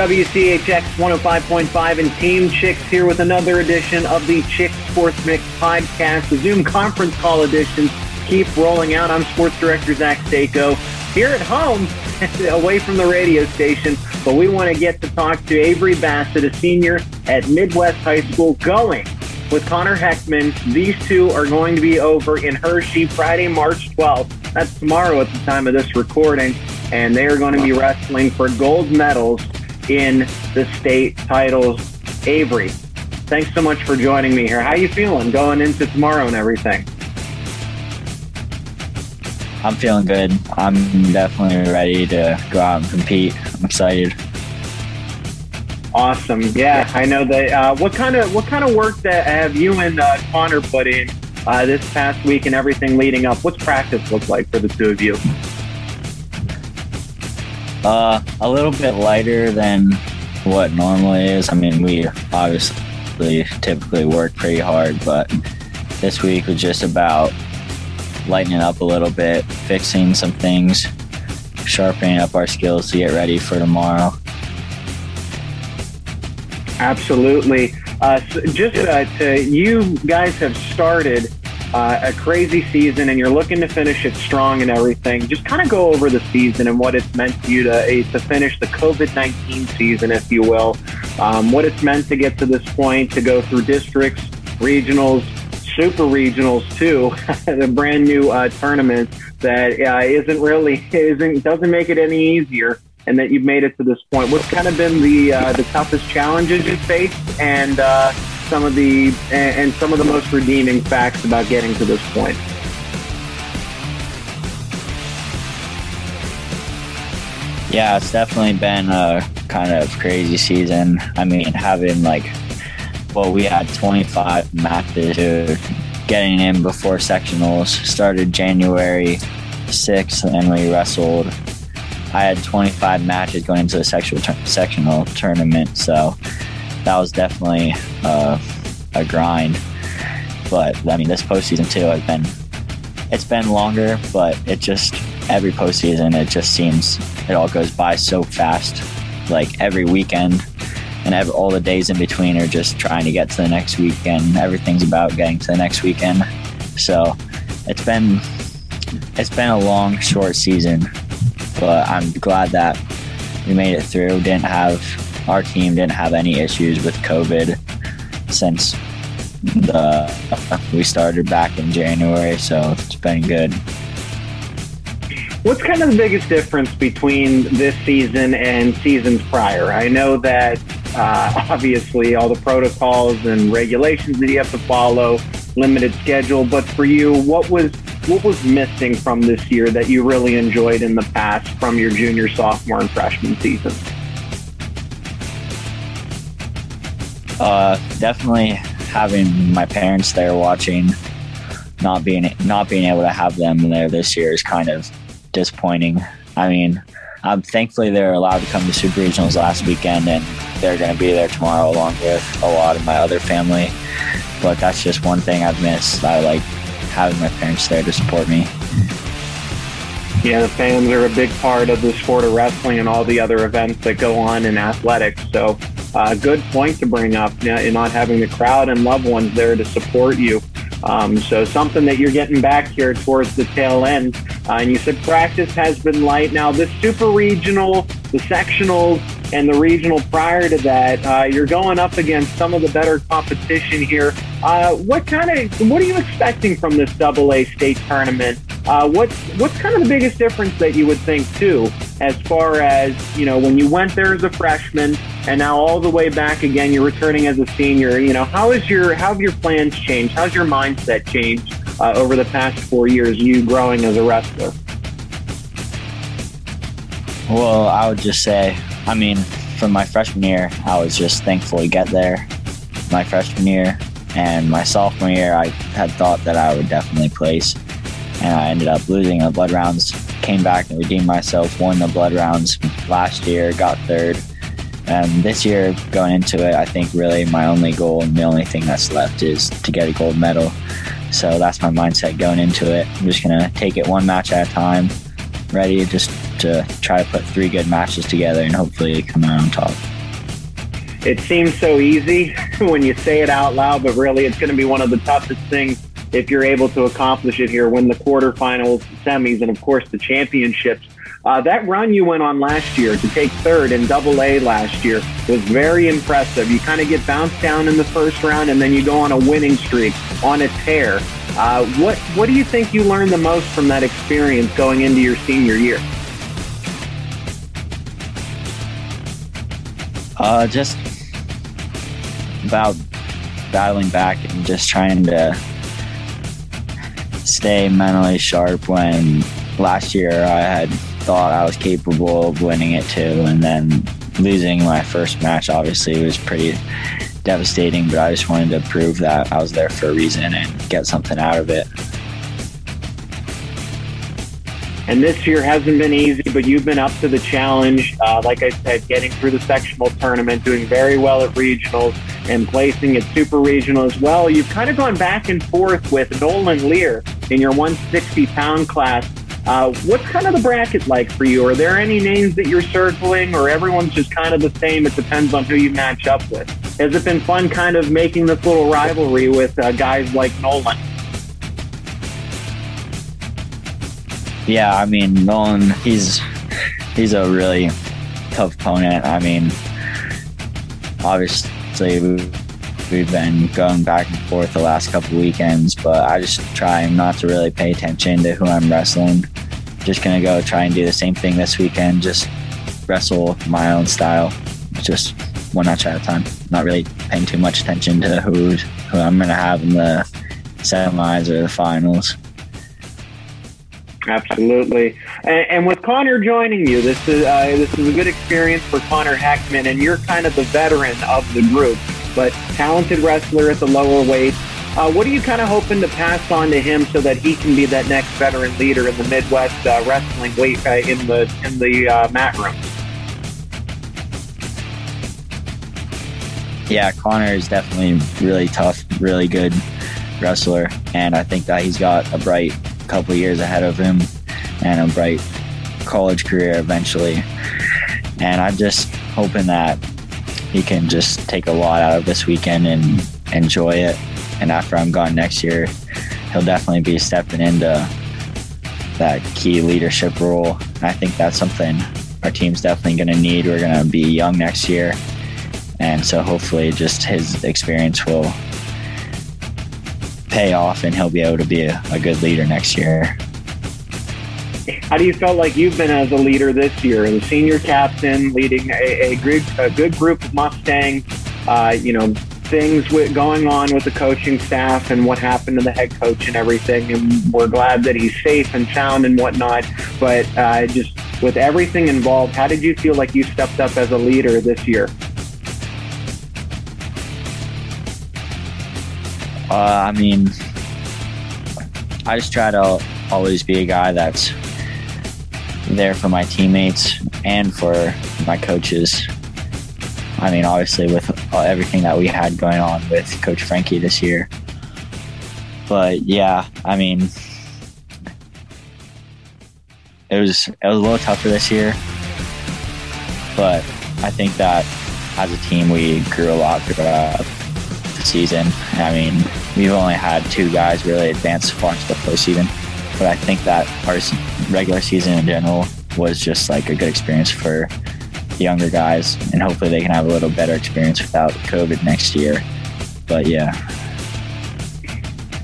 WCHX 105.5 and Team Chicks here with another edition of the Chick Sports Mix podcast. The Zoom conference call editions keep rolling out. I'm Sports Director Zach Stako here at home, away from the radio station, but we want to get to talk to Avery Bassett, a senior at Midd-West High School, going with Connor Heckman. These two are going to be over in Hershey Friday, March 12th. That's tomorrow at the time of this recording, and they are going to be wrestling for gold medals in the state titles. Avery, thanks so much for joining me here. How are you feeling going into tomorrow and everything? I'm feeling good. I'm definitely ready to go out and compete. I'm excited. Awesome. Yeah, I know that. Uh, what kind of what kind of work that have you and uh, Connor put in uh, this past week and everything leading up? What's practice look like for the two of you? Uh, a little bit lighter than what normally is. I mean, we obviously typically work pretty hard, but this week was just about lightening up a little bit, fixing some things, sharpening up our skills to get ready for tomorrow. Absolutely. Uh, so just uh, to you guys have started uh, a crazy season and you're looking to finish it strong and everything. Just kind of go over the season and what it's meant to you to eh, to finish the COVID nineteen season, if you will. Um, what it's meant to get to this point, to go through districts, regionals, super regionals too, the brand new uh, tournament that uh, not really isn't doesn't make it any easier, and that you've made it to this point. What's kind of been the uh, the toughest challenges you faced, and uh, some of the and, some of the most redeeming facts about getting to this point. Yeah, it's definitely been a kind of crazy season. I mean, having like well, we had 25 matches getting in before sectionals. Started January 6th, and we wrestled. I had 25 matches going into the sectional sectional tournament, so that was definitely uh, a grind. But I mean, this postseason too has been it's been longer, but it just every postseason it just seems it all goes by so fast. Like every weekend and every, all the days in between are just trying to get to the next weekend. Everything's about getting to the next weekend. So it's been it's been a long, short season, but I'm glad that we made it through. Didn't have our team didn't have any issues with COVID since the we started back in January, so it's been good. What's kind of the biggest difference between this season and seasons prior? I know that uh, obviously all the protocols and regulations that you have to follow, limited schedule. But for you, what was what was missing from this year that you really enjoyed in the past from your junior, sophomore, and freshman season? Uh, definitely having my parents there watching, not being not being able to have them there this year is kind of disappointing. I mean, thankfully they're allowed to come to super regionals last weekend, and they're going to be there tomorrow along with a lot of my other family. But that's just one thing I've missed. I like having my parents there to support me. Yeah, the fans are a big part of the sport of wrestling and all the other events that go on in athletics. So, uh, good point to bring up, know, not having the crowd and loved ones there to support you. Um, so something that you're getting back here towards the tail end. Uh, and you said practice has been light. Now, the super regional, the sectionals, and the regional prior to that, uh, you're going up against some of the better competition here. Uh, what kind of what are you expecting from this Double A state tournament? Uh, what's what's kind of the biggest difference that you would think too, as far as you know when you went there as a freshman and now all the way back again, you're returning as a senior. You know how is your how have your plans changed? How's your mindset changed uh, over the past four years? You growing as a wrestler. Well, I would just say I mean, from my freshman year, I was just thankful to get there. My freshman year and my sophomore year, I had thought that I would definitely place, and I ended up losing the blood rounds. Came back and redeemed myself, won the blood rounds last year, got third. And this year, going into it, I think really my only goal and the only thing that's left is to get a gold medal. So that's my mindset going into it. I'm just going to take it one match at a time, ready just to try to put three good matches together and hopefully come out on top. It seems so easy when you say it out loud, but really it's going to be one of the toughest things if you're able to accomplish it here, win the quarterfinals, semis, and of course the championships. Uh, that run you went on last year to take third in Double A last year was very impressive. You kind of get bounced down in the first round, and then you go on a winning streak, on a tear. Uh, what What do you think you learned the most from that experience going into your senior year? Uh, just about battling back and just trying to stay mentally sharp when last year I had thought I was capable of winning it too. And then losing my first match obviously was pretty devastating, but I just wanted to prove that I was there for a reason and get something out of it. And this year hasn't been easy, but you've been up to the challenge. Uh, like I said, getting through the sectional tournament, doing very well at regionals, and placing at super regional as well. You've kind of gone back and forth with Nolan Lear in your 160 pound class. Uh, what's kind of the bracket like for you? Are there any names that you're circling, or everyone's just kind of the same? It depends on who you match up with. Has it been fun kind of making this little rivalry with uh, guys like Nolan? Yeah, I mean Nolan, he's he's a really tough opponent. I mean, obviously we've been going back and forth the last couple weekends, but I just try not to really pay attention to who I'm wrestling. Just gonna go try and do the same thing this weekend. Just wrestle my own style, just one match at a time. Not really paying too much attention to who who I'm gonna have in the semis or the finals. Absolutely, and, and, with Connor joining you, this is uh, this is a good experience for Connor Heckman, and you're kind of the veteran of the group but talented wrestler at the lower weight. Uh, what are you kind of hoping to pass on to him so that he can be that next veteran leader in the Midd-West uh, wrestling weight uh, in the in the uh, mat room? Yeah, Connor is definitely really tough, really good wrestler, and I think that he's got a bright couple years ahead of him and a bright college career eventually. And I'm just hoping that he can just take a lot out of this weekend and enjoy it. And after I'm gone next year, he'll definitely be stepping into that key leadership role. I think that's something our team's definitely going to need. We're going to be young next year. And so hopefully just his experience will pay off and he'll be able to be a, a good leader next year. How do you feel like you've been as a leader this year, the senior captain, leading a, a good a good group of Mustangs? Uh, you know, things with, going on with the coaching staff and what happened to the head coach and everything. And we're glad that he's safe and sound and whatnot. But uh, just with everything involved, how did you feel like you stepped up as a leader this year? Uh, I mean, I just try to always be a guy that's there for my teammates and for my coaches. I mean, obviously, with everything that we had going on with Coach Frankie this year. But yeah, I mean, it was it was a little tougher this year, but I think that as a team we grew a lot throughout the season. I mean, we've only had two guys really advance far into the postseason but I think that our regular season in general was just like a good experience for younger guys, and hopefully they can have a little better experience without COVID next year. But yeah.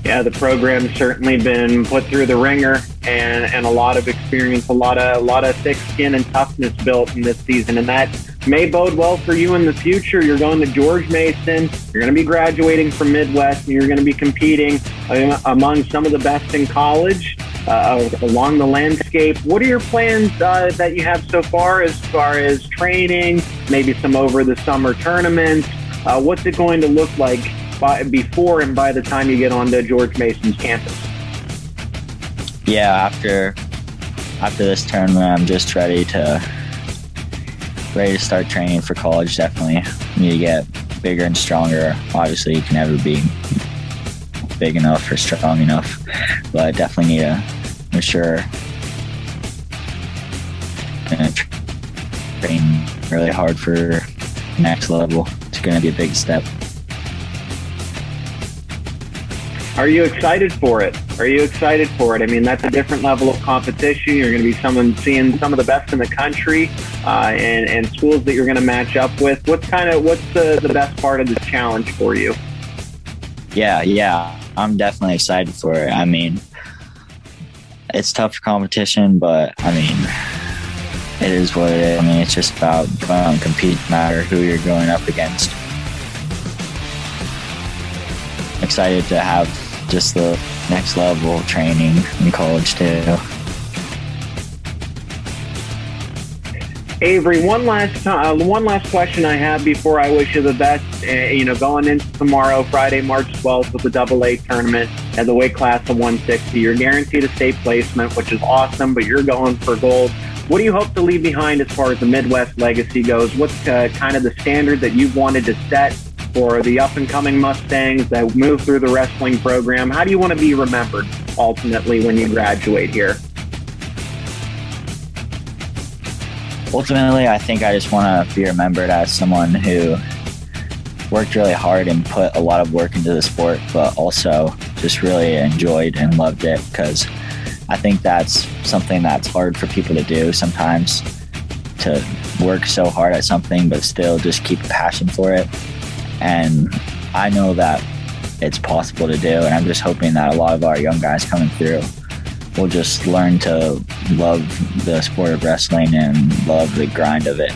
Yeah, the program's certainly been put through the ringer and, and a lot of experience, a lot of a lot of thick skin and toughness built in this season, and that may bode well for you in the future. You're going to George Mason. You're going to be graduating from Midd-West, and you're going to be competing uh, among some of the best in college uh, along the landscape. What are your plans uh, that you have so far as far as training, maybe some over the summer tournaments? Uh, what's it going to look like by, before and by the time you get onto George Mason's campus? Yeah, after after this tournament, I'm just ready to ready to start training for college. Definitely need to get bigger and stronger. Obviously, you can never be big enough or strong enough, but I definitely need to for sure to train really hard for next level. It's going to be a big step. Are you excited for it? Are you excited for it? I mean, that's a different level of competition. You're going to be someone seeing some of the best in the country, uh, and and schools that you're going to match up with. What's kind of what's the the best part of the challenge for you? Yeah, yeah, I'm definitely excited for it. I mean, it's tough competition, but I mean, it is what it is. I mean, it's just about going out and compete, no matter who you're going up against. Excited to have just the next level training in college too. Avery, one last time, uh, one last question I have before I wish you the best. Uh, you know, going into tomorrow, Friday, March 12th, with the Double A tournament at the weight class of 160, you're guaranteed a state placement, which is awesome. But you're going for gold. What do you hope to leave behind as far as the Midd-West legacy goes? What's uh, kind of the standard that you've wanted to set for the up and coming Mustangs that move through the wrestling program? How do you want to be remembered ultimately when you graduate here? Ultimately, I think I just want to be remembered as someone who worked really hard and put a lot of work into the sport, but also just really enjoyed and loved it because I think that's something that's hard for people to do sometimes to work so hard at something, but still just keep a passion for it. And I know that it's possible to do, and I'm just hoping that a lot of our young guys coming through will just learn to love the sport of wrestling and love the grind of it.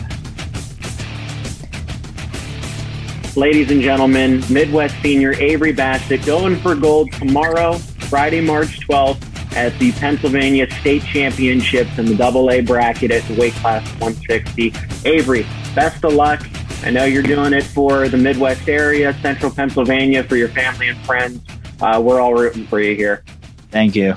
Ladies and gentlemen, Midd-West senior Avery Bassett going for gold tomorrow, Friday, March 12th, at the Pennsylvania State Championships in the Double A bracket at the weight class 160. Avery, best of luck. I know you're doing it for the Midd-West area, Central Pennsylvania, for your family and friends. Uh, we're all rooting for you here. Thank you.